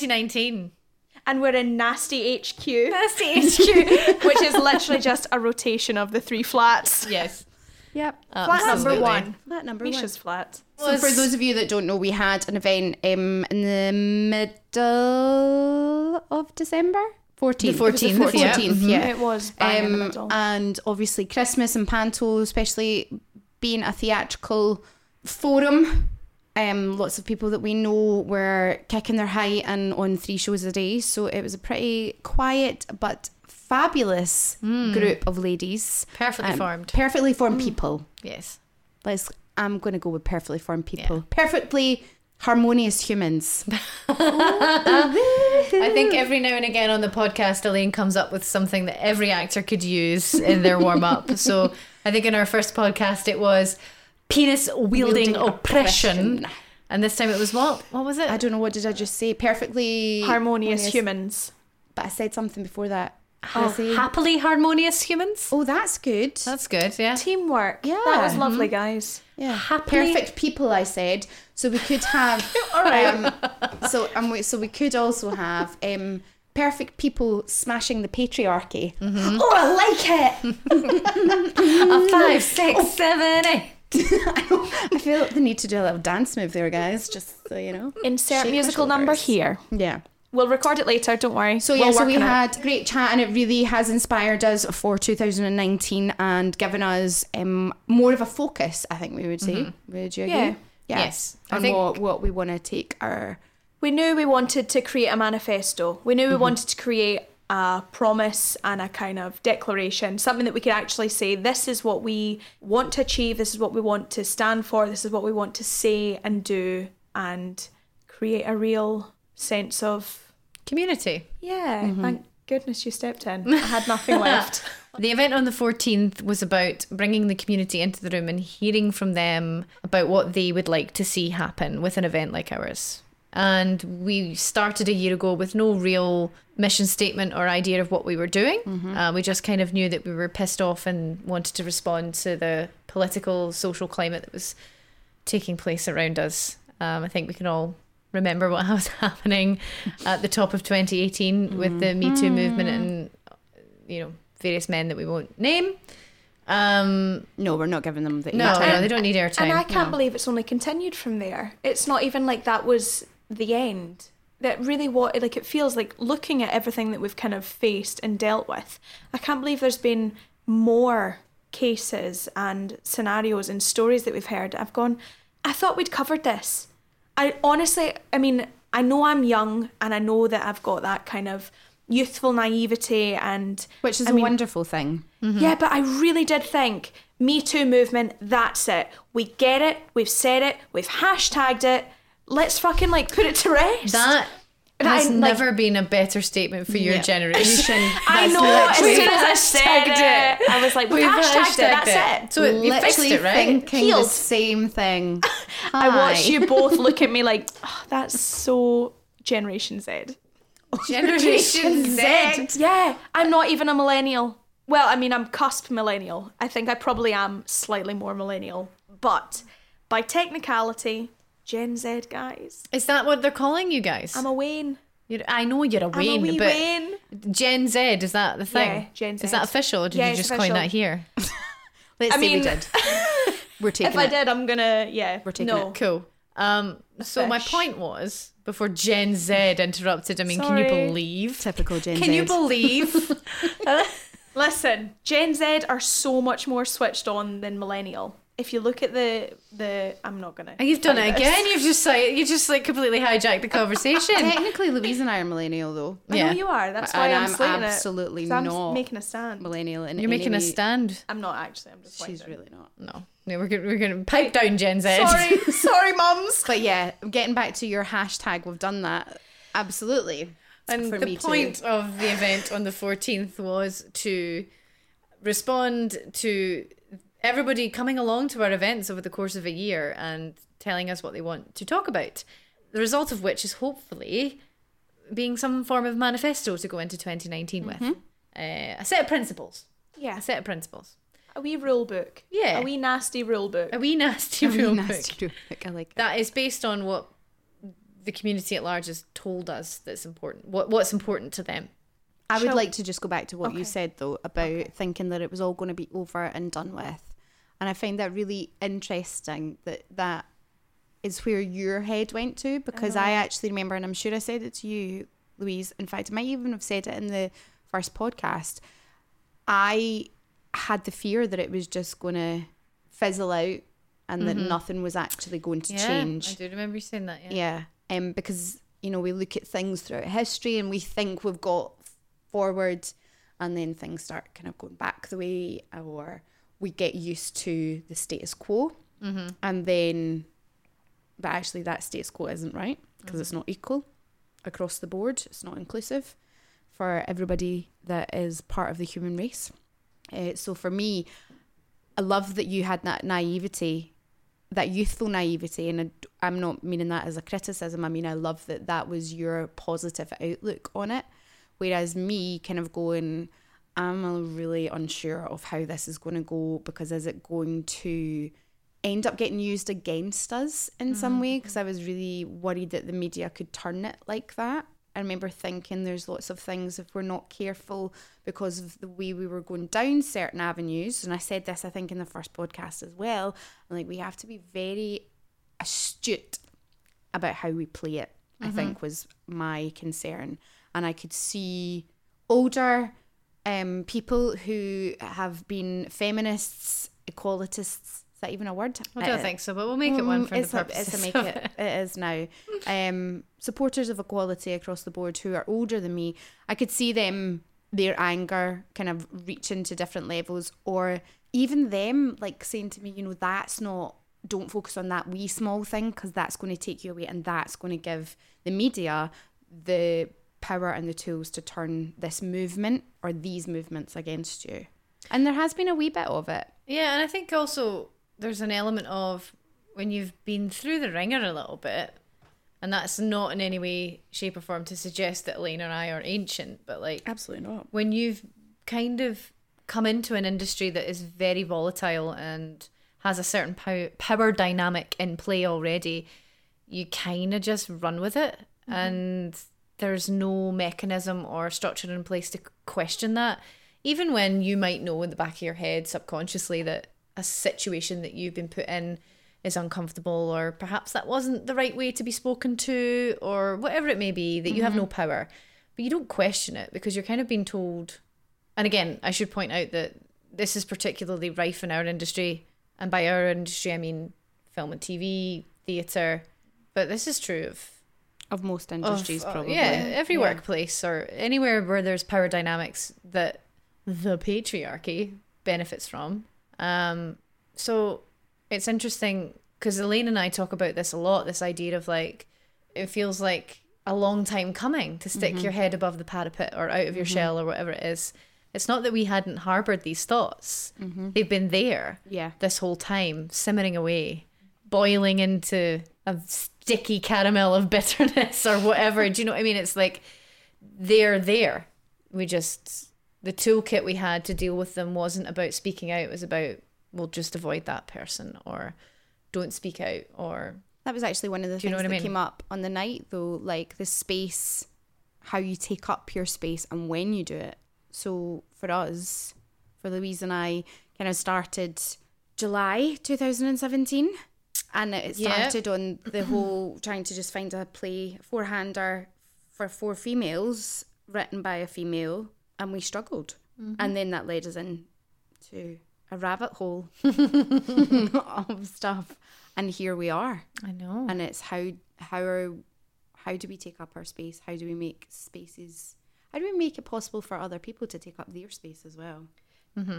we are. It's 2019. And we're in Nasty HQ, That's the HQ. which is literally just a rotation of the three flats. yes. Yep. Flat Absolutely. number one. Flat number Misha's flat. So for those of you that don't know, we had an event um, in the middle of December. 14th. The 14th, yeah. 14th, Mhm. yeah. It was bang in the Um, middle. and obviously Christmas and Panto, especially being a theatrical forum. Um, lots of people that we know were kicking their height and on three shows a day. So it was a pretty quiet but fabulous group of ladies. Perfectly Um, formed. Perfectly formed people. Yes. Let's. I'm going to go with perfectly formed people. Perfectly harmonious humans. I think every now and again on the podcast, Elaine comes up with something that every actor could use in their warm up. so I think in our first podcast, it was penis wielding oppression. oppression. And this time it was what? What was it? I don't know what did I just say. Perfectly Harmonious humans. But I said something before that. Oh, say- happily harmonious humans. oh, that's good. That's good. Yeah. Teamwork. Yeah. That was lovely, guys. yeah, happily- perfect people. I said so we could have. um, so um, we, so we could also have um, perfect people smashing the patriarchy. Oh, I like it. A five, six, seven, eight. I feel the need to do a little dance move there, guys. Just so you know. Insert musical number here. Yeah. We'll record it later, don't worry. So We'll yeah, so we had a great chat, and it really has inspired us for 2019 and given us um, more of a focus. I think we would say. Would you agree? Yeah. Yes. I On think- what what we want to take our We knew we wanted to create a manifesto. We knew we wanted to create a promise and a kind of declaration, something that we could actually say, this is what we want to achieve, this is what we want to stand for, this is what we want to say and do, and create a real sense of, Community. yeah, mm-hmm. thank goodness you stepped in. I had nothing left. The event on the 14th was about bringing the community into the room and hearing from them about what they would like to see happen with an event like ours. And we started a year ago with no real mission statement or idea of what we were doing. Uh, we just kind of knew that we were pissed off and wanted to respond to the political, social climate that was taking place around us. Um, I think we can all remember what was happening at the top of 2018 with the Me Too movement and, you know, various men that we won't name. Um, no, we're not giving them the no, airtime. no, they don't need airtime. And I can't believe it's only continued from there. It's not even like that was the end. That really what like it feels like looking at everything that we've kind of faced and dealt with. I can't believe there's been more cases and scenarios and stories that we've heard. I've gone, I thought we'd covered this. I honestly, I mean, I know I'm young and I know that I've got that kind of youthful naivety and which is I a mean, wonderful thing. Mm-hmm. yeah, but I really did think Me Too movement, that's it. We get it, we've said it, we've hashtagged it. Let's fucking like put it to rest. that And has I, like- never been a better statement for your Yeah. generation. I know, as soon as I said hashtagged it, I was like, we've, hashtagged, it, that's it. So it, you fixed it, right? thinking Healed. the same thing. I watched you both look at me like, oh, that's so Generation Z. Generation Z. Yeah, I'm not even a millennial. Well, I mean, I'm cusp millennial. I think I probably am slightly more millennial. But by technicality, Gen Z guys. Is that what they're calling you guys? I'm a Wayne. You're, I know you're a I'm a Wayne, wee but Wayne. Gen Z is that the thing? Yeah, Gen Z. Is that official, or did Yeah, you it's just coin that here? Let's I say we did. We're taking If I did, I'm gonna yeah. We're taking no. Cool. Um, so my point was before Gen Z interrupted. I mean, can you believe? Typical Gen Can Z. Can you believe? Listen, Gen Z are so much more switched on than millennial. If you look at the the, I'm not gonna. You've done it this. again. You've just like you just like completely hijacked the conversation. Technically, Louise and I are millennial, though. I Yeah. know you are. That's And why I'm, saying it. I'm slating absolutely it. 'Cause I'm making a stand. Millennial, in You're making any a stand. I'm not actually. I'm just. She's really not. No, no, we're gonna we're gonna pipe down Gen Z. Sorry, sorry, mums. But yeah, getting back to your hashtag, we've done that. Absolutely. And For the me too. point of the event on the 14th was to respond to everybody coming along to our events over the course of a year and telling us what they want to talk about. The result of which is hopefully being some form of manifesto to go into 2019 with. Mm-hmm. Uh, a set of principles. Yeah, A set of principles. a wee rule book. Yeah. a wee nasty rule book. A wee nasty Really rule nasty book book. I like that. that is based on what the community at large has told us that's important. What what's important to them. I would Shall- like to just go back to what you said though about thinking that it was all going to be over and done with, and I find that really interesting that that is where your head went to because I, actually remember, and I'm sure I said it to you, Louise. In fact, I might even have said it in the first podcast. I had the fear that it was just going to fizzle out and that nothing was actually going to change. I do remember you saying that. Yeah. Yeah, um, because you know we look at things throughout history and we think we've got forward, and then things start kind of going back the way, or we get used to the status quo, mm-hmm. and then, but actually that status quo isn't right because it's not equal across the board. It's not inclusive for everybody that is part of the human race. Uh, so for me, I love that you had that naivety that youthful naivety and I- i'm not meaning that as a criticism i mean i love that that was your positive outlook on it whereas me kind of going i'm really unsure of how this is going to go because is it going to end up getting used against us in some way mm-hmm. because i was really worried that the media could turn it like that I remember thinking there's lots of things if we're not careful because of the way we were going down certain avenues. And I said this, I think, in the first podcast as well. Like, we have to be very astute about how we play it, I mm-hmm. think, was my concern. And I could see older um, people who have been feminists, equalitists. Is that even a word? I don't Uh, think so, but we'll make it one Mm, for it's the a, it's a make of it. It is now. Um, supporters of equality across the board who are older than me, I could see them their anger kind of reaching to different levels, or even them like saying to me, you know, that's not. Don't focus on that wee small thing because that's going to take you away, and that's going to give the media the power and the tools to turn this movement or these movements against you. And there has been a wee bit of it. Yeah, and I think also there's an element of when you've been through the ringer a little bit, and that's not in any way, shape, or form to suggest that Elaine and I are ancient, but like Absolutely not. when you've kind of come into an industry that is very volatile and has a certain pow- power dynamic in play already, you kind of just run with it. Mm-hmm. And there's no mechanism or structure in place to question that. Even when you might know in the back of your head subconsciously that a situation that you've been put in is uncomfortable, or perhaps that wasn't the right way to be spoken to, or whatever it may be, that you have mm-hmm. no power. But you don't question it because you're kind of being told. And again, I should point out that this is particularly rife in our industry. And by our industry, I mean film and TV, theatre. But this is true of Of most of, industries, uh, probably. yeah, every Yeah. workplace or anywhere where there's power dynamics that the patriarchy benefits from. Um, so it's interesting because Elaine and I talk about this a lot. This idea of like it feels like a long time coming to stick Mm-hmm. your head above the parapet or out of your shell or whatever it is. It's not that we hadn't harbored these thoughts; Mm-hmm. they've been there Yeah. this whole time, simmering away, boiling into a sticky caramel of bitterness or whatever. Do you know what I mean? It's like they're there. We just, the toolkit we had to deal with them wasn't about speaking out, it was about, we'll just avoid that person or don't speak out or. That was actually one of the things what I that mean? came up on the night, though, like the space, how you take up your space and when you do it. So for us, for Louise and I, kind of started July 2017. And it Yeah. started on the whole trying to just find a play four hander for four females written by a female, and we struggled. Mm-hmm. And then that led us in to a rabbit hole of stuff. And here we are I know. and it's how how are how do we take up our space how do we make spaces how do we make it possible for other people to take up their space as well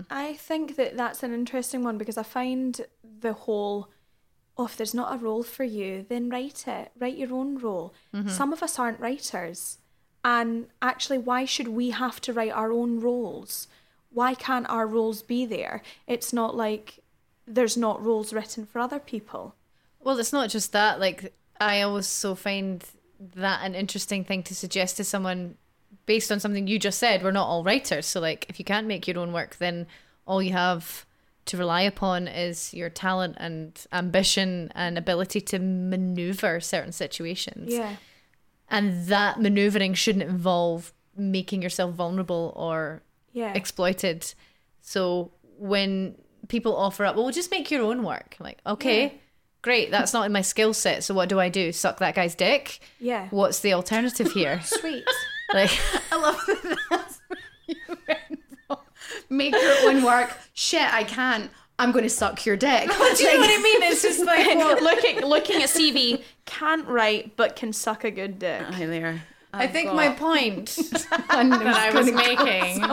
I think that that's an interesting one because I find the whole, oh, if there's not a role for you, then write it. Write your own role. Mm-hmm. Some of us aren't writers. And actually, why should we have to write our own roles? Why can't our roles be there? It's not like there's not roles written for other people. Well, it's not just that. Like, I also find that an interesting thing to suggest to someone based on something you just said. We're not all writers. So, like, if you can't make your own work, then all you have to rely upon is your talent and ambition and ability to maneuver certain situations. Yeah. And that maneuvering shouldn't involve making yourself vulnerable or Yeah. exploited. So when people offer up, well, just make your own work. I'm like, okay, Yeah. great. That's not in my skill set. So what do I do? Suck that guy's dick? yeah. What's the alternative here? Sweet. like, I love that that's where you went from. Make your own work. Shit, I can't. I'm going to suck your dick. Do you know what I mean? It's just like looking looking at CV, can't write but can suck a good dick. Hi there. I think my point that I was making.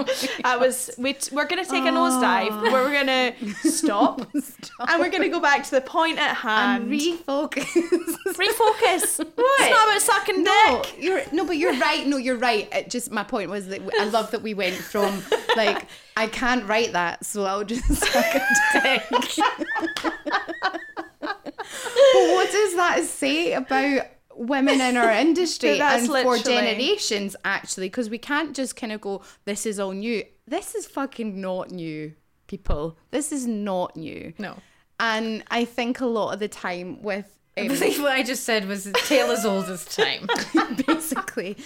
I was we we're gonna take a oh. nosedive, but we're gonna stop, and we're gonna go back to the point at hand. and refocus. Refocus. What? It's not about sucking No, dick. you're no, but you're right. No, you're right. It just my point was that I love that we went from like I can't write that, so I'll just suck a dick. but what does that say about women in our industry and for generations actually? Because we can't just kind of go, "This is all new." This is fucking not new, people. This is not new. No. And I think a lot of the time with I um, what I just said was tale as old as time. basically,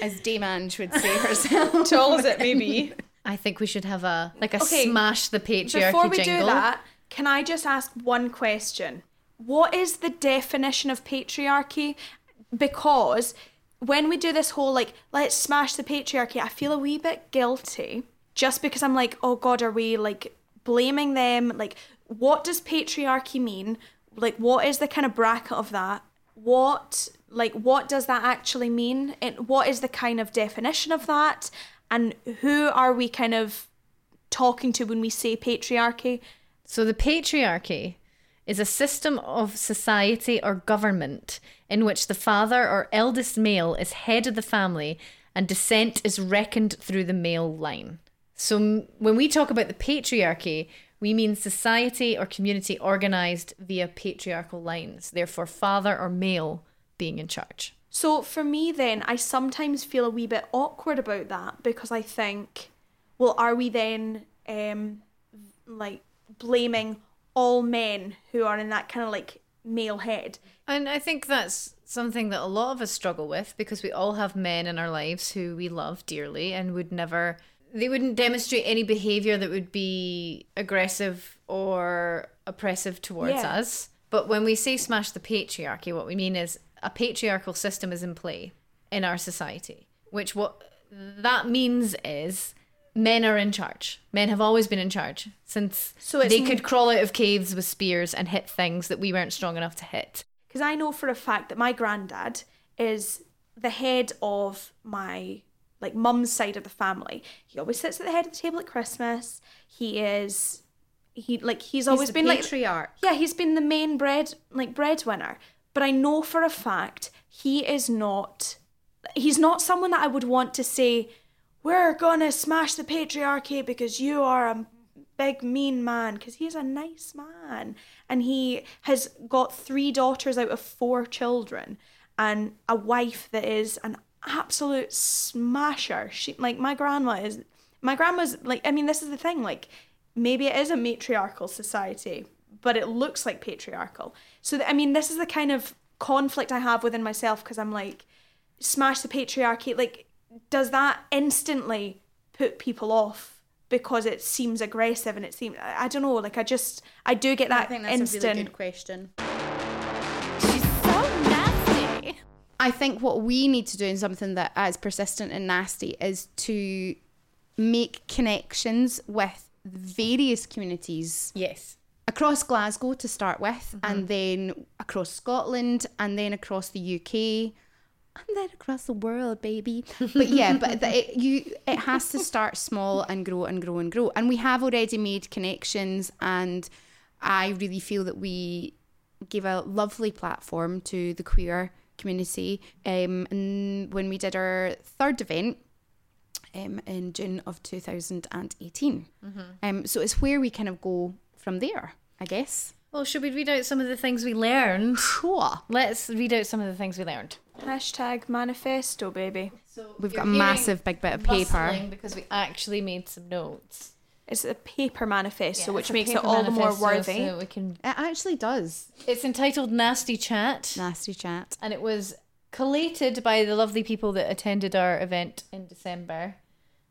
as Dame Ange would say herself. Tall as it may be. I think we should have a like a Okay, smash the patriarchy Before we jingle. do that, can I just ask one question? What is the definition of patriarchy? Because when we do this whole like let's smash the patriarchy, I feel a wee bit guilty just because I'm like, oh god, are we like blaming them? Like, what does patriarchy mean? Like, what is the kind of bracket of that? What like what does that actually mean? And what is the kind of definition of that? And who are we kind of talking to when we say patriarchy? So the patriarchy is a system of society or government in which the father or eldest male is head of the family and descent is reckoned through the male line. So when we talk about the patriarchy, we mean society or community organized via patriarchal lines, therefore father or male being in charge. So for me, then, I sometimes feel a wee bit awkward about that because I think, well, are we then um, like blaming all men who are in that kind of like male head? And I think that's something that a lot of us struggle with because we all have men in our lives who we love dearly and would never, they wouldn't demonstrate any behavior that would be aggressive or oppressive towards Yeah. us. But when we say smash the patriarchy, what we mean is a patriarchal system is in play in our society, which what that means is men are in charge. Men have always been in charge since So they m- could crawl out of caves with spears and hit things that we weren't strong enough to hit. Because I know for a fact that my granddad is the head of my like mum's side of the family. He always sits at the head of the table at Christmas. He is he like he's always the been like patriarch. Yeah, he's been the main bread like breadwinner. But I know for a fact he is not he's not someone that I would want to say, We're gonna smash the patriarchy because you are a big mean man because he's a nice man. And he has got three daughters out of four children and a wife that is an absolute smasher. She like my grandma is my grandma's like i mean this is the thing like maybe it is a matriarchal society but it looks like patriarchal. So th- i mean this is the kind of conflict i have within myself because i'm like smash the patriarchy like does that instantly put people off because it seems aggressive and it seems I I don't know like I just I do get that I think that's instant a really good question. She's so nasty. I think what we need to do, in something that is persistent and nasty, is to make connections with various communities Yes. across Glasgow to start with, and mm-hmm. then across Scotland, and then across the UK, and then across the world, baby. But yeah, but the, it, you it has to start small and grow and grow and grow. And we have already made connections, and I really feel that we gave a lovely platform to the queer community. Um, and when we did our third event, um, in June of 2018. Um, so it's where we kind of go from there, I guess. Well, should we read out some of the things we learned? Sure. Let's read out some of the things we learned. Hashtag manifesto baby We've got a massive big bit of paper. because we actually made some notes. It's a paper manifesto, Yeah, which a makes it paper all the more manifesto worthy. so we can. It actually does. It's entitled Nasty Chat, Nasty chat. and it was collated by the lovely people that attended our event in December,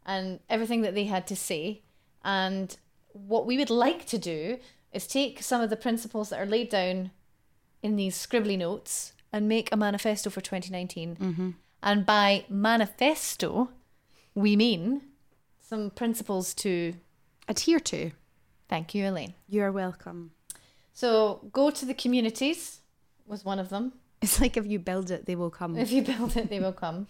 and everything that they had to say. And what we would like to do is take some of the principles that are laid down in these scribbly notes and make a manifesto for 2019. Mm-hmm. And by manifesto, we mean some principles to. Adhere to. Thank you, Elaine. You're welcome. So go to the communities was one of them. It's like if you build it, they will come. If you build it, they will come.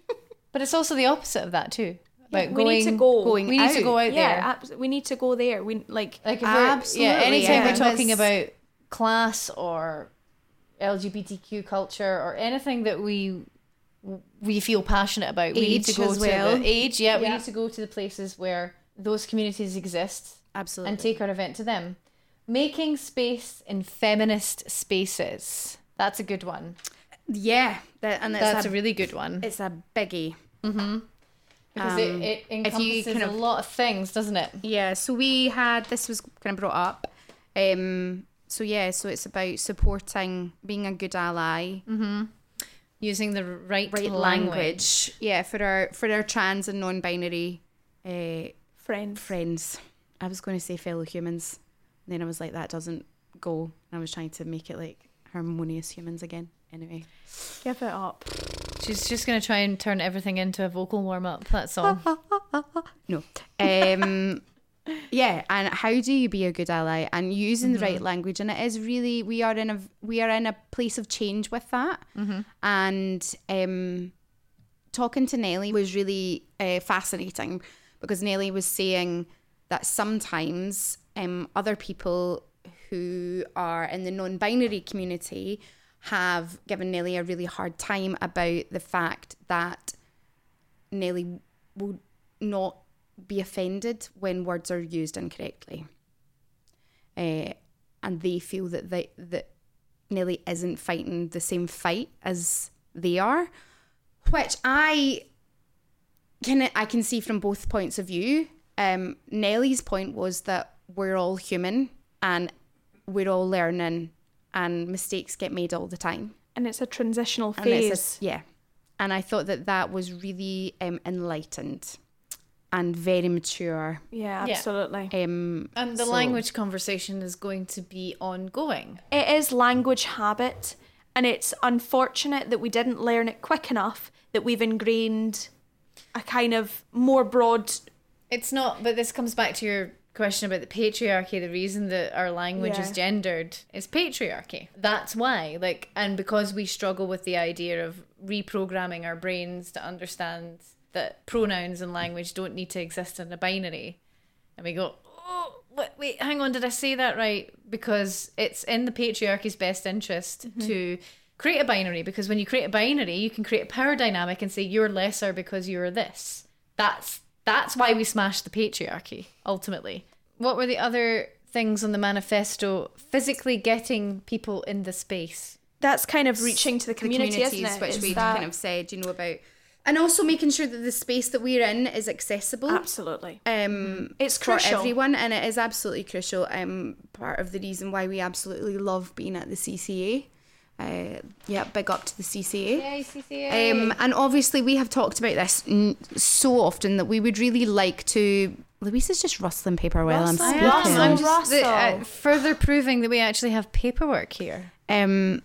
but it's also the opposite of that too. About we need to go. going We need to go out yeah, there. abs- we need to go there. We like Like if we're, yeah, anytime yeah. we're talking about class or LGBTQ culture or anything that we we feel passionate about, we need to go to well. the age. Yeah, we need to go to the places where those communities exist Absolutely. and take our event to them. Making space in feminist spaces. That's a good one. yeah, that, and That's a, a really good one. it's a biggie. Mhm. Because Um, it, it encompasses kind a lot of things, doesn't it? Yeah, so we had this was kind of brought up. Um, so yeah, so it's about supporting being a good ally, Using the right, right language. language. Yeah, for our for our trans and non-binary uh, friends. friends. I was going to say fellow humans, then I was like that doesn't go. And I was trying to make it like harmonious humans again. Anyway, Give it up. She's just going to try and turn everything into a vocal warm up. That's all. no. Um, yeah, and how do you be a good ally and using the right language? And it is really we are in a we are in a place of change with that. And um, talking to Nelly was really uh, fascinating because Nelly was saying that sometimes um, other people who are in the non-binary community have given Nelly a really hard time about the fact that Nelly will not be offended when words are used incorrectly. Uh, and they feel that they, that Nelly isn't fighting the same fight as they are, which I can I can see from both points of view. Um, Nelly's point was that we're all human and we're all learning, and mistakes get made all the time. And it's a transitional And phase. it's a- yeah. And I thought that that was really um, enlightened and very mature. yeah, Yeah. absolutely. Um, And the so- language conversation is going to be ongoing. It is language habit, and it's unfortunate that we didn't learn it quick enough that we've ingrained a kind of more broad. It's not, but this comes back to your question about the patriarchy. The reason that our language is gendered is patriarchy. That's why. Like, and because we struggle with the idea of reprogramming our brains to understand that pronouns and language don't need to exist in a binary, and we go, oh, what, wait, hang on, did I say that right? Because it's in the patriarchy's best interest mm-hmm. to create a binary. Because when you create a binary, you can create a power dynamic and say you're lesser because you're this. That's that's why we smashed the patriarchy ultimately. What were the other things on the manifesto? Physically getting people in the space. That's kind of reaching to the the community, communities, isn't it? which we kind of said, you know, about. And also making sure that the space that we're in is accessible. absolutely. Um, It's crucial for crucial. everyone, and it is absolutely crucial. Um, part of the reason why we absolutely love being at the CCA. Uh, yeah, big up to the CCA. Yay, CCA. Um, and obviously, we have talked about this n- so often that we would really like to. Louise is just rustling paper while I'm Rustle, speaking. rustle. I'm just the, uh, Russell. further proving that we actually have paperwork here. Um,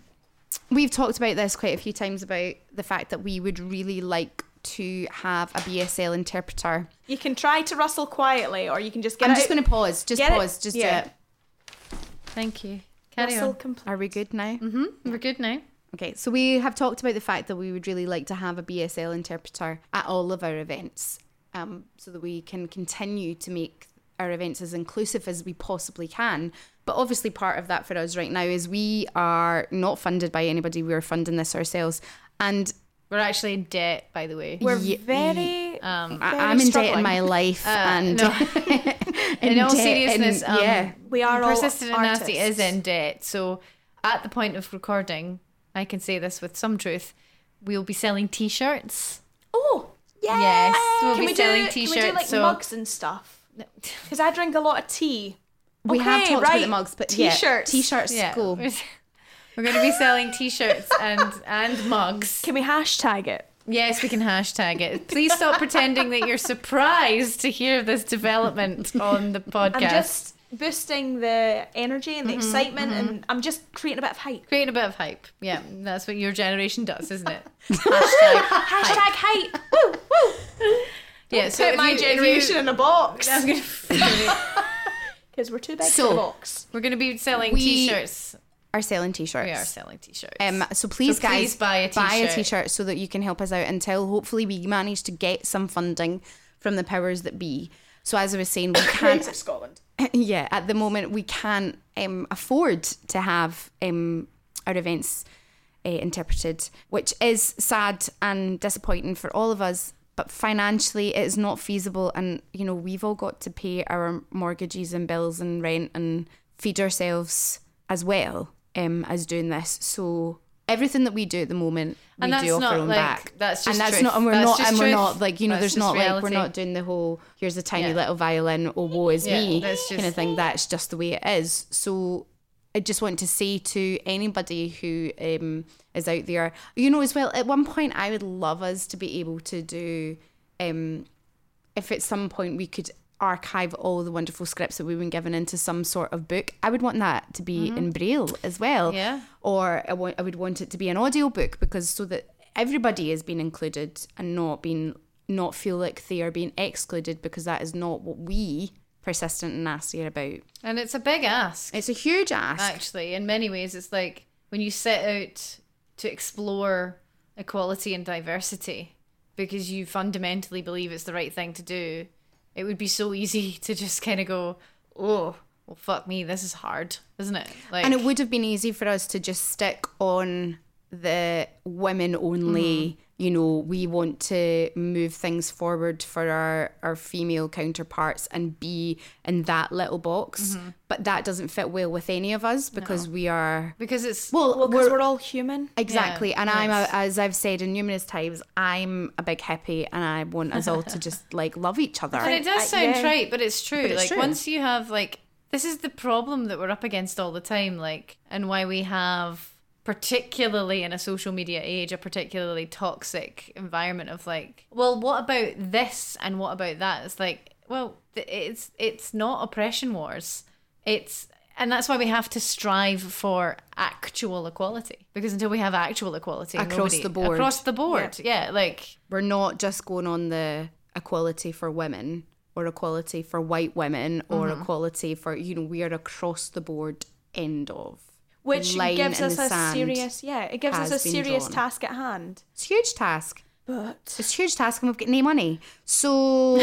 we've talked about this quite a few times about the fact that we would really like to have a BSL interpreter. You can try to rustle quietly, or you can just get I'm out. just going to pause. Just Get it? pause. Just Yeah. do it. Thank you. Carry rustle on. compl- Are we good now? Mm-hmm. We're good now. Okay, so we have talked about the fact that we would really like to have a BSL interpreter at all of our events um, so that we can continue to make our events as inclusive as we possibly can. But obviously, part of that for us right now is we are not funded by anybody, we're funding this ourselves. And We're actually in debt, by the way. We're Ye- very. Um, I, Very I'm in debt in my life. Uh, and no. in all seriousness, and- um, yeah. We are all Persistent and Nasty is in debt. So at the point of recording, I can say this with some truth. We'll be selling T-shirts. Oh, Yes, we'll can be we selling do, T-shirts. Can we do like so mugs and stuff? Because I drink a lot of tea. We have Okay, talked about right. the mugs, but T-shirts. t-shirts, Yeah. go. We're going to be selling t-shirts and and mugs. Can we hashtag it? Yes, we can hashtag it. Please stop pretending that you're surprised to hear this development on the podcast. I'm just boosting the energy and the mm-hmm, excitement, mm-hmm. and I'm just creating a bit of hype. creating a bit of hype. Yeah, that's what your generation does, isn't it? Hashtag Hashtag hype. woo woo. Yeah, so Put my you- generation you- in a box I was gonna- because we're too big So- for the box. we're going to be selling We- t-shirts. We are selling t-shirts. We are selling t-shirts. Um, so please, So guys, please buy a t-shirt. t-shirt so that you can help us out until hopefully we manage to get some funding from the powers that be. So as I was saying, we can't. Scotland. yeah, at the moment we can't um, afford to have um, our events uh, interpreted, which is sad and disappointing for all of us. But financially, it is not feasible, and you know we've all got to pay our mortgages and bills and rent and feed ourselves as well um, as doing this. So everything that we do at the moment, we And do off our own like, back. that's and just that's truth. not, and we're That's not, and we're not like you know, That's there's not like we're not doing the whole here's a tiny Yeah. little violin, oh woe is Yeah, me that's kind of thing. That's just the way it is. So I just want to say to anybody who um, is out there, you know, as well. At one point, I would love us to be able to do, um, if at some point we could archive all the wonderful scripts that we've been given into some sort of book. I would want that to be in braille as well. Mm-hmm. Yeah. Or I want, I would want it to be an audio book because so that everybody is being included and not being not feel like they are being excluded because that is not what we persistent and nasty about. and it's a big ask. It's a huge ask. actually in many ways it's like when you set out to explore equality and diversity because you fundamentally believe it's the right thing to do it would be so easy to just kind of go oh well fuck me this is hard isn't it like and it would have been easy for us to just stick on the women only mm-hmm. You know we want to move things forward for our our female counterparts and be in that little box. Mm-hmm. But that doesn't fit well with any of us because we are because it's well, Well, because we're, we're all human. exactly. Yeah, and i'm a, as i've said in numerous times i'm a big hippie and i want us all to just like love each other. And it does sound yeah. trite but it's true. But it's like true. once you have like this is the problem that we're up against all the time like and why we have particularly in a social media age a particularly toxic environment of like well what about this and what about that? It's like well it's it's not oppression wars. It's and that's why we have to strive for actual equality because until we have actual equality Across nobody- the board. across the board. Yeah like we're not just going on the equality for women or equality for white women or Mm-hmm. equality for you know we are across the board end of Which line gives us a serious, yeah, it gives us a serious drawn. task at hand. it's a huge task. But it's a huge task and we've got no money. So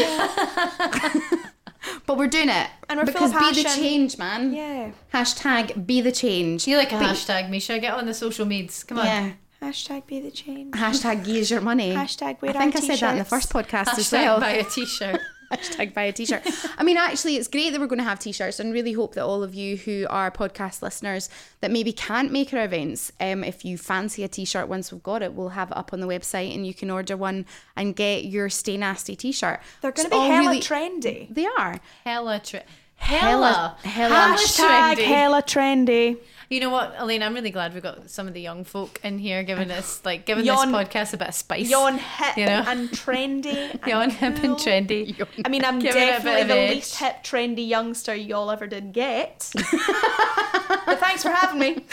but we're doing it. And we're full because of be the change man. Yeah, hashtag be the change. You like a hashtag misha? Get on the social medias come on. Yeah. Hashtag be the change. hashtag use your money. Hashtag wear I think our I said that in the first podcast as well. buy a t-shirt. hashtag buy a t-shirt i mean actually it's great that we're going to have t-shirts and really hope that all of you who are podcast listeners that maybe can't make our events um, if you fancy a t-shirt once we've got it we'll have it up on the website and you can order one and get your stay nasty t-shirt They're going to be hella really- trendy. they are Hella, tre- Hella- hella, hella Hashtag trendy. hella trendy. You know what, Elaine? I'm really glad we got some of the young folk in here, giving us like giving Yawn- this podcast a bit of spice. Yawn hip You know? and trendy. and Yawn hip and cool. trendy. I mean, I'm Giving it a bit definitely the edge. least hip, trendy youngster y'all ever did get. but thanks for having me.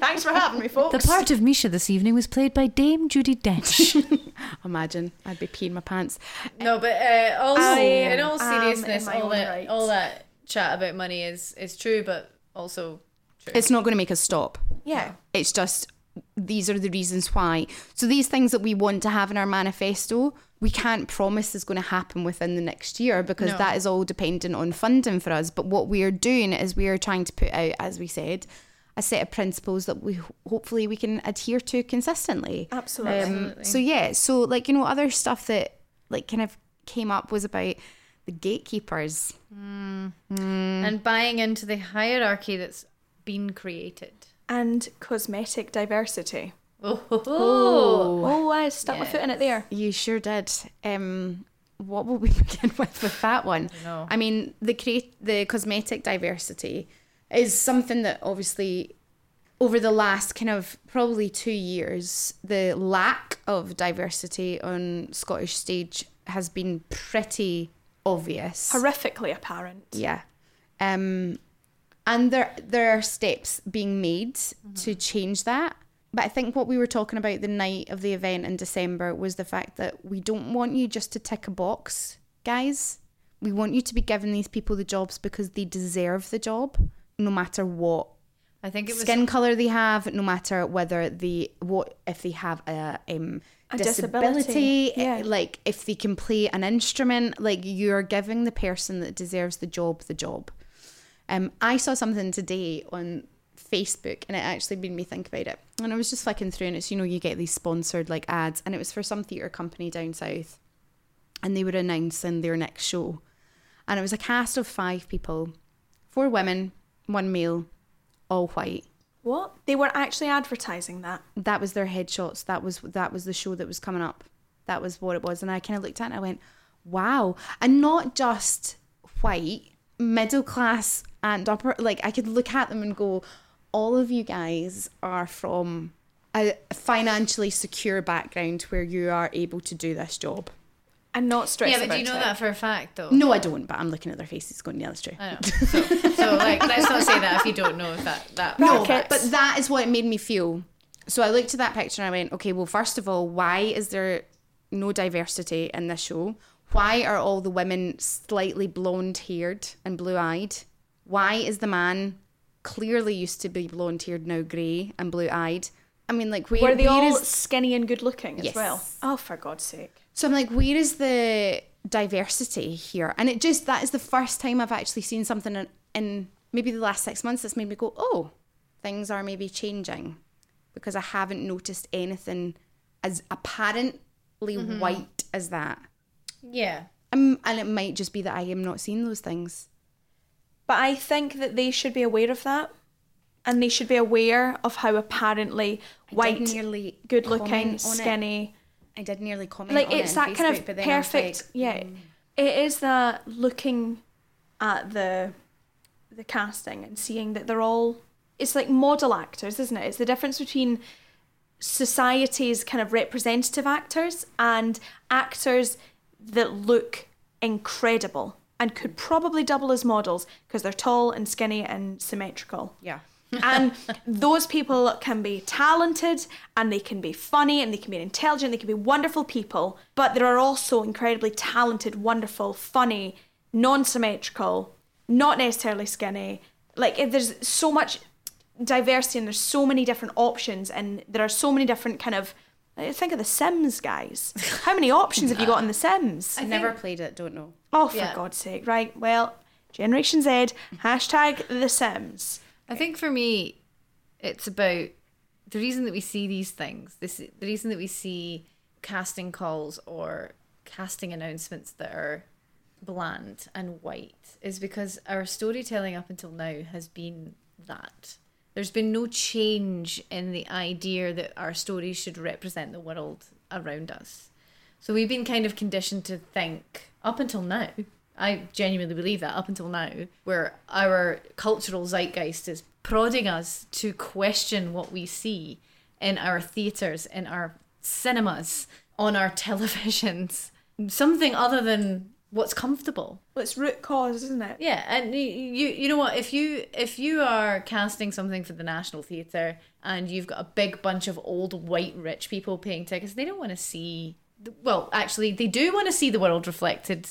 thanks for having me, folks. The part of Misha this evening was played by Dame Judi Dench. imagine i'd be peeing my pants no, but uh, in all seriousness, all that right. all that chat about money is is true, but also true. it's not going to make us stop yeah. It's just these are the reasons why. So these things that we want to have in our manifesto, we can't promise is going to happen within the next year because No. that is all dependent on funding for us. But what we are doing is we are trying to put out, as we said, a set of principles that we hopefully we can adhere to consistently. Absolutely. Um, so yeah, so like you know, other stuff that like kind of came up was about the gatekeepers. and buying into the hierarchy that's been created. and cosmetic diversity. Oh, Oh, I stuck my foot in it there. You sure did. Um, what will we begin with with that one? know. I mean, the create the cosmetic diversity is something that obviously over the last kind of probably two years, the lack of diversity on Scottish stage has been pretty obvious. Horrifically apparent. Yeah. Um, and there there are steps being made to change that. But I think what we were talking about the night of the event in December was the fact that we don't want you just to tick a box, guys. We want you to be giving these people the jobs because they deserve the job, no matter what I think it was skin color they have, no matter whether they what if they have a um A disability, disability, yeah. eh, like if they can play an instrument, like you're giving the person that deserves the job the job. Um, I saw something today on Facebook and it actually made me think about it. And I was just flicking through and it's you know you get these sponsored like ads and it was for some theatre company down south, and they were announcing their next show, and it was a cast of five people, four women, one male, all white What? They were actually advertising that. that was their headshots. That was that was the show that was coming up. That was what it was. And I kind of looked at it and I went, wow. And not just white, middle class and upper. Like I could look at them and go, all of you guys are from a financially secure background where you are able to do this job. And not stress yeah, but about do you know it. that for a fact though? No, I don't. But I'm looking at their faces, going, yeah, that's true. I know. So, so like, let's not say that if you don't know that that. No, Brackets. but that is what it made me feel. So I looked at that picture and I went, okay, well, first of all, why is there no diversity in this show? Why are all the women slightly blonde haired and blue eyed? Why is the man clearly used to be blonde haired now grey and blue eyed? I mean, like, where, Were they where all is- skinny and good looking as Yes. well? Oh, for God's sake. so I'm like, where is the diversity here? And it just that is the first time I've actually seen something in, in maybe the last six months that's made me go, oh, things are maybe changing because I haven't noticed anything as apparently mm-hmm. white as that. Yeah. Um, and it might just be that I am not seeing those things. But I think that they should be aware of that. And they should be aware of how apparently white, nearly good looking, on it. skinny. I did nearly comment Like on it it's on that kind Facebook, of then I perfect. like, yeah, mm. it is that looking at the the casting and seeing that they're all. It's like model actors, isn't it? It's the difference between society's kind of representative actors and actors that look incredible and could probably double as models because they're tall and skinny and symmetrical yeah. and those people can be talented and they can be funny and they can be intelligent, they can be wonderful people, but there are also incredibly talented, wonderful, funny, non symmetrical, not necessarily skinny. Like, if there's so much diversity and there's so many different options and there are so many different kind of. Think of the Sims, guys. How many options have you got in the Sims? I never played it, don't know. Oh, for Yeah. God's sake. Right. Well, Generation Z, hashtag the Sims. I think for me, it's about the reason that we see these things. This the reason that we see casting calls or casting announcements that are bland and white is because our storytelling up until now has been that. There's been no change in the idea that our stories should represent the world around us. So we've been kind of conditioned to think up until now. I genuinely believe that up until now, where our cultural zeitgeist is prodding us to question what we see in our theatres, in our cinemas, on our televisions, something other than what's comfortable. Well, it's root cause, isn't it? Yeah, and you you know what? If you if you are casting something for the National Theatre and you've got a big bunch of old white rich people paying tickets, they don't want to see. Well, actually, they do want to see the world reflected,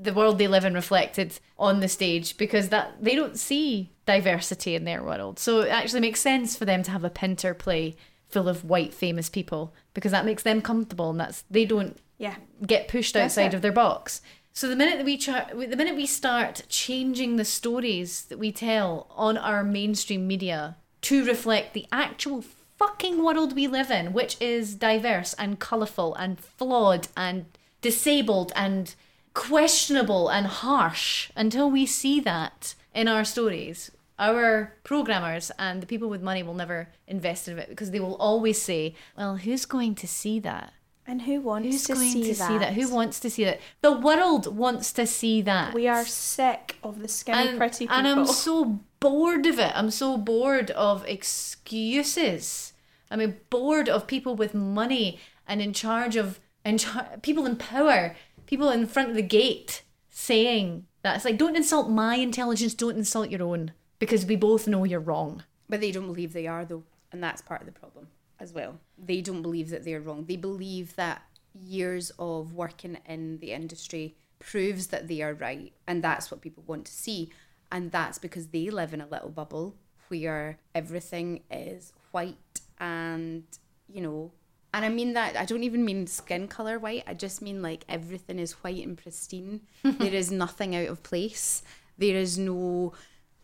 the world they live in reflected on the stage because that they don't see diversity in their world. So it actually makes sense for them to have a Pinter play full of white famous people because that makes them comfortable and that's they don't Yeah. get pushed outside of their box. So the minute that we try, the minute we start changing the stories that we tell on our mainstream media to reflect the actual fucking world we live in, which is diverse and colourful and flawed and disabled and questionable and harsh, until we see that in our stories, our programmers and the people with money will never invest in it because they will always say, "Well, who's going to see that?" And who wants Who's to, going see, to that? see that? Who wants to see that? The world wants to see that. We are sick of the skinny, and, pretty people. and I'm so bored of it. I'm so bored of excuses. I mean, bored of people with money and in charge of in char- people in power, people in front of the gate saying that it's like, don't insult my intelligence, don't insult your own, because we both know you're wrong. But they don't believe they are, though. And that's part of the problem as well. They don't believe that they're wrong. They believe that years of working in the industry proves that they are right. And that's what people want to see. And that's because they live in a little bubble where everything is white and, you know, and I mean that, I don't even mean skin colour white. I just mean like everything is white and pristine. there is nothing out of place. There is no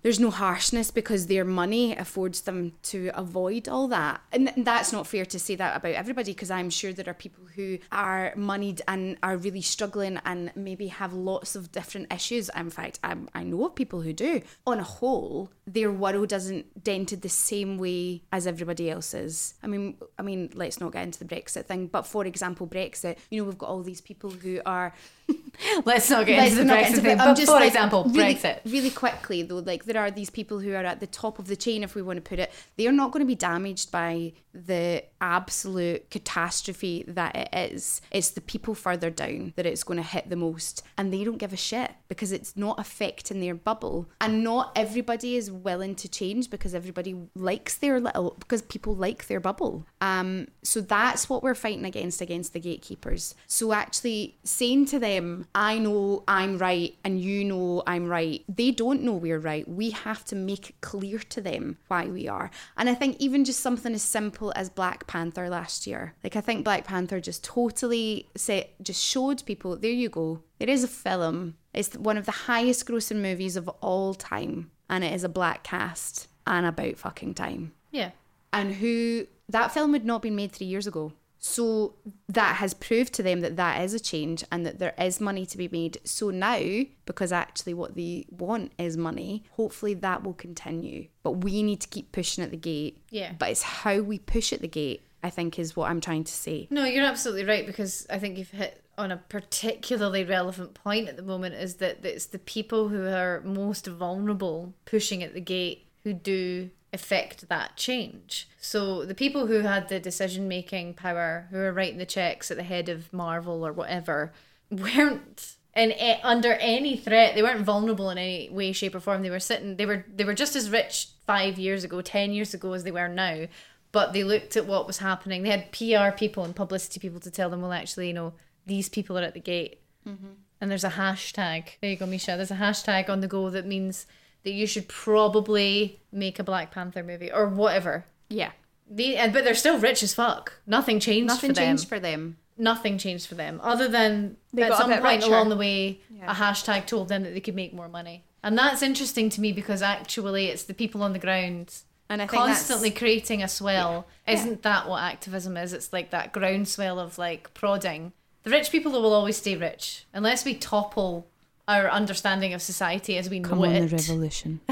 there's no harshness because their money affords them to avoid all that. And that's not fair to say that about everybody because I'm sure there are people who are moneyed and are really struggling and maybe have lots of different issues. In fact, i I know of people who do. On a whole, their world isn't dented the same way as everybody else's. I mean, I mean, let's not get into the Brexit thing, but for example, Brexit, you know, we've got all these people who are Let's not get Let's into the Brexit into thing. But just for like, example, really, Brexit. Really quickly though, like there are these people who are at the top of the chain, if we want to put it. They are not going to be damaged by the absolute catastrophe that it is. It's the people further down that it's going to hit the most, and they don't give a shit because it's not affecting their bubble. And not everybody is willing to change because everybody likes their little because people like their bubble. Um, so that's what we're fighting against against the gatekeepers. So actually saying to them, I know I'm right and you know I'm right. They don't know we're right. We have to make it clear to them why we are. And I think even just something as simple as Black Panther last year. Like I think Black Panther just totally set just showed people, there you go. There is a film. It's one of the highest grossing movies of all time. And it is a black cast and about fucking time Yeah. and who that film had not been made three years ago. So that has proved to them that that is a change and that there is money to be made. So now, because actually what they want is money, hopefully that will continue. But we need to keep pushing at the gate. Yeah. But it's how we push at the gate, I think, is what I'm trying to say. No, you're absolutely right because I think you've hit on a particularly relevant point at the moment is that it's the people who are most vulnerable pushing at the gate who do affect that change. So the people who had the decision making power, who were writing the checks at the head of Marvel or whatever, weren't in under any threat. They weren't vulnerable in any way, shape, or form. They were sitting. They were they were just as rich five years ago, ten years ago as they were now. But they looked at what was happening. They had PR people and publicity people to tell them, well, actually, you know, these people are at the gate. Mm-hmm. And there's a hashtag. There you go, Misha. There's a hashtag on the go that means that you should probably make a Black Panther movie or whatever. Yeah. And, but they're still rich as fuck. Nothing changed Nothing for them. changed for them. Nothing changed for them, other than They at got a some bit point richer. along the way, Yeah. a hashtag told them that they could make more money. And that's interesting to me because actually, it's the people on the ground And I think that's- constantly creating a swell. Isn't that what activism is? It's like that groundswell of like prodding. The rich people will always stay rich unless we topple our understanding of society as we know it. the revolution.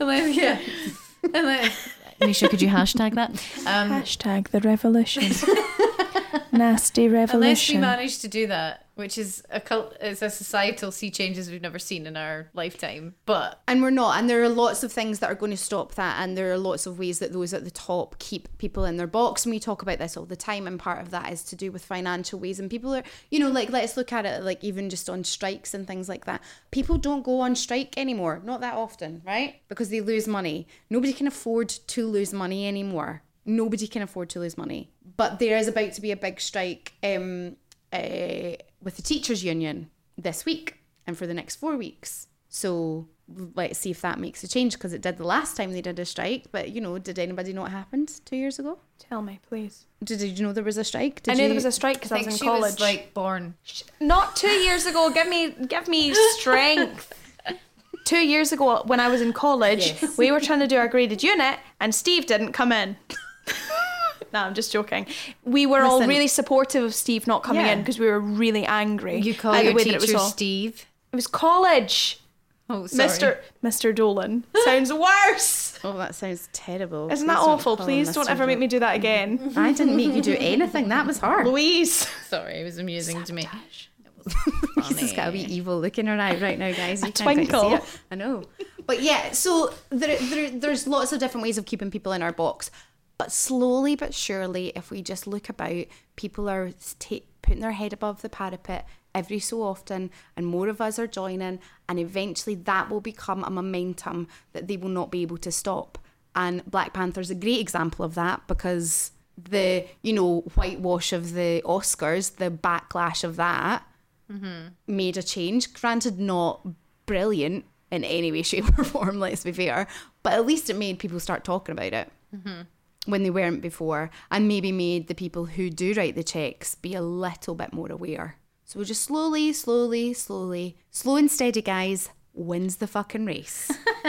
Unless- yeah. Unless- Misha, could you hashtag that? Um, Hashtag the revolution. Nasty revolution. unless we revolution. manage to do that, which is a cult, it's a societal sea changes we've never seen in our lifetime. But And we're not. And there are lots of things that are going to stop that. And there are lots of ways that those at the top keep people in their box. And we talk about this all the time. And part of that is to do with financial ways. And people are, you know, like, let's look at it like even just on strikes and things like that. People don't go on strike anymore. Not that often, right? Because they lose money. Nobody can afford to lose money anymore. Nobody can afford to lose money. But there is about to be a big strike um, uh, with the teachers' union this week and for the next four weeks. So let's see if that makes a change because it did the last time they did a strike. But you know, did anybody know what happened two years ago? Tell me, please. Did, did you know there was a strike? Did I knew you, there was a strike because I I, was in she college. was like born. Not two years ago. Give me, give me strength. two years ago, when I was in college, Yes. we were trying to do our graded unit, and Steve didn't come in. No, I'm just joking. We were all really supportive of Steve not coming Yeah. in because we were really angry. You call the your way that it was all- Steve. It was college. Oh, sorry. Mr. Mr. Dolan sounds worse. Oh, that sounds terrible. Isn't that Please don't awful? Please don't Mr. ever make me do that again. I didn't make you do anything. That was hard. Louise. Sorry, it was amusing to me. Lisa's got a wee evil look in her eye right now, guys. You A can't quite see twinkle. I know. But yeah, so there, there, there's lots of different ways of keeping people in our box. But slowly but surely, if we just look about, people are ta- putting their head above the parapet every so often, and more of us are joining, and eventually that will become a momentum that they will not be able to stop. And Black Panther's a great example of that because the, you know, whitewash of the Oscars, the backlash of that, mm-hmm. made a change. Granted, not brilliant in any way, shape, or form, let's be fair, but at least it made people start talking about it mm-hmm. When they weren't before, and maybe made the people who do write the checks be a little bit more aware. So we'll just slowly, slowly, slowly, slow and steady, guys, wins the fucking race.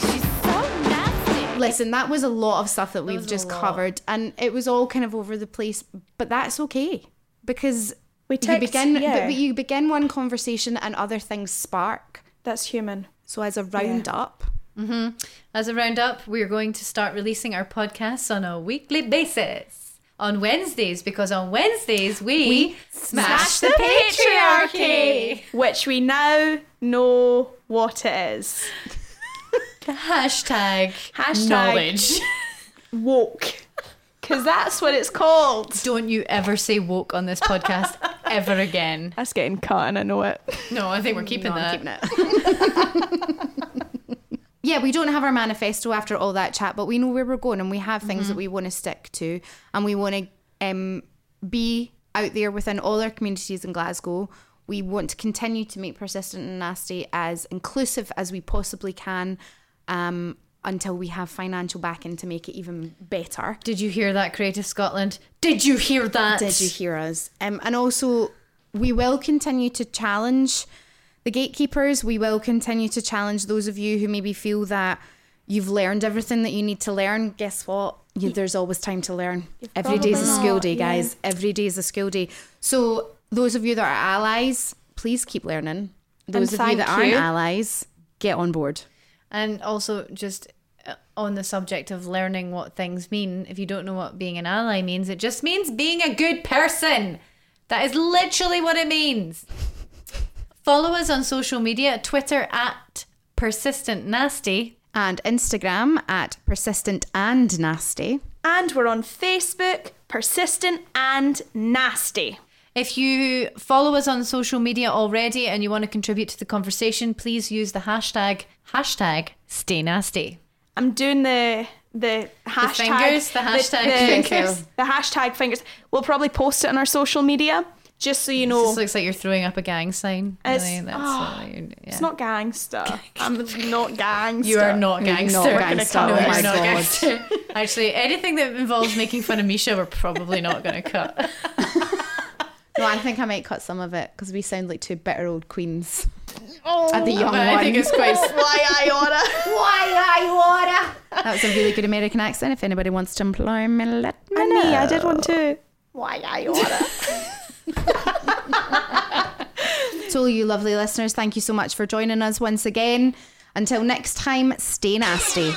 She's so nasty. Listen, that was a lot of stuff that we've just covered, and it was all kind of over the place, but that's okay because We you text- begin, yeah. but you begin one conversation and other things spark. That's human. So as a roundup, Mm-hmm. As a roundup, we're going to start releasing our podcasts on a weekly basis. On Wednesdays, because on Wednesdays we, smash, the, patriarchy. Which we now know what it is. Hashtag, Hashtag- knowledge. Woke. Because that's what it's called. Don't you ever say woke on this podcast ever again. That's getting cut and I know it. No, I think we're keeping No, that. Yeah, we don't have our manifesto after all that chat, but we know where we're going and we have things that we want to stick to and we want to um, be out there within all our communities in Glasgow. We want to continue to make Persistent and Nasty as inclusive as we possibly can um, until we have financial backing to make it even better. Did you hear that, Creative Scotland? Did you hear that? Did you hear us? Um, and also, we will continue to challenge the gatekeepers. We will continue to challenge those of you who maybe feel that you've learned everything that you need to learn. Guess what? You, there's always time to learn. Every day's a school day, yeah. guys. Every day is a school day. So, those of you that are allies, please keep learning. Those of you that aren't you. allies, get on board. And also, just uh, on the subject of learning what things mean, if you don't know what being an ally means, it just means being a good person. That is literally what it means. Follow us on social media Twitter at Persistent Nasty. And Instagram at persistent and nasty. And we're on Facebook, persistent and nasty. If you follow us on social media already and you want to contribute to the conversation, please use the hashtag hashtag Stay Nasty. I'm doing the the hashtag fingers? The hashtag the, fingers. the hashtag fingers. We'll probably post it on our social media just so you know. This looks like you're throwing up a gang sign. It's- Really. That's oh, yeah. It's not gangster. I'm not gangster. You are not You're gangster. not We're gangster. gonna cut Oh my God. gangster. Actually, anything that involves making fun of Misha, we're probably not going to cut. No, I think I might cut some of it because we sound like two bitter old queens. Oh, At the young But I think it's quite. Why I oughta. That was a really good American accent. If anybody wants to employ me, let me And know. me, I did one too. Why I oughta. To all you lovely listeners, thank you so much for joining us once again. Until next time, stay nasty.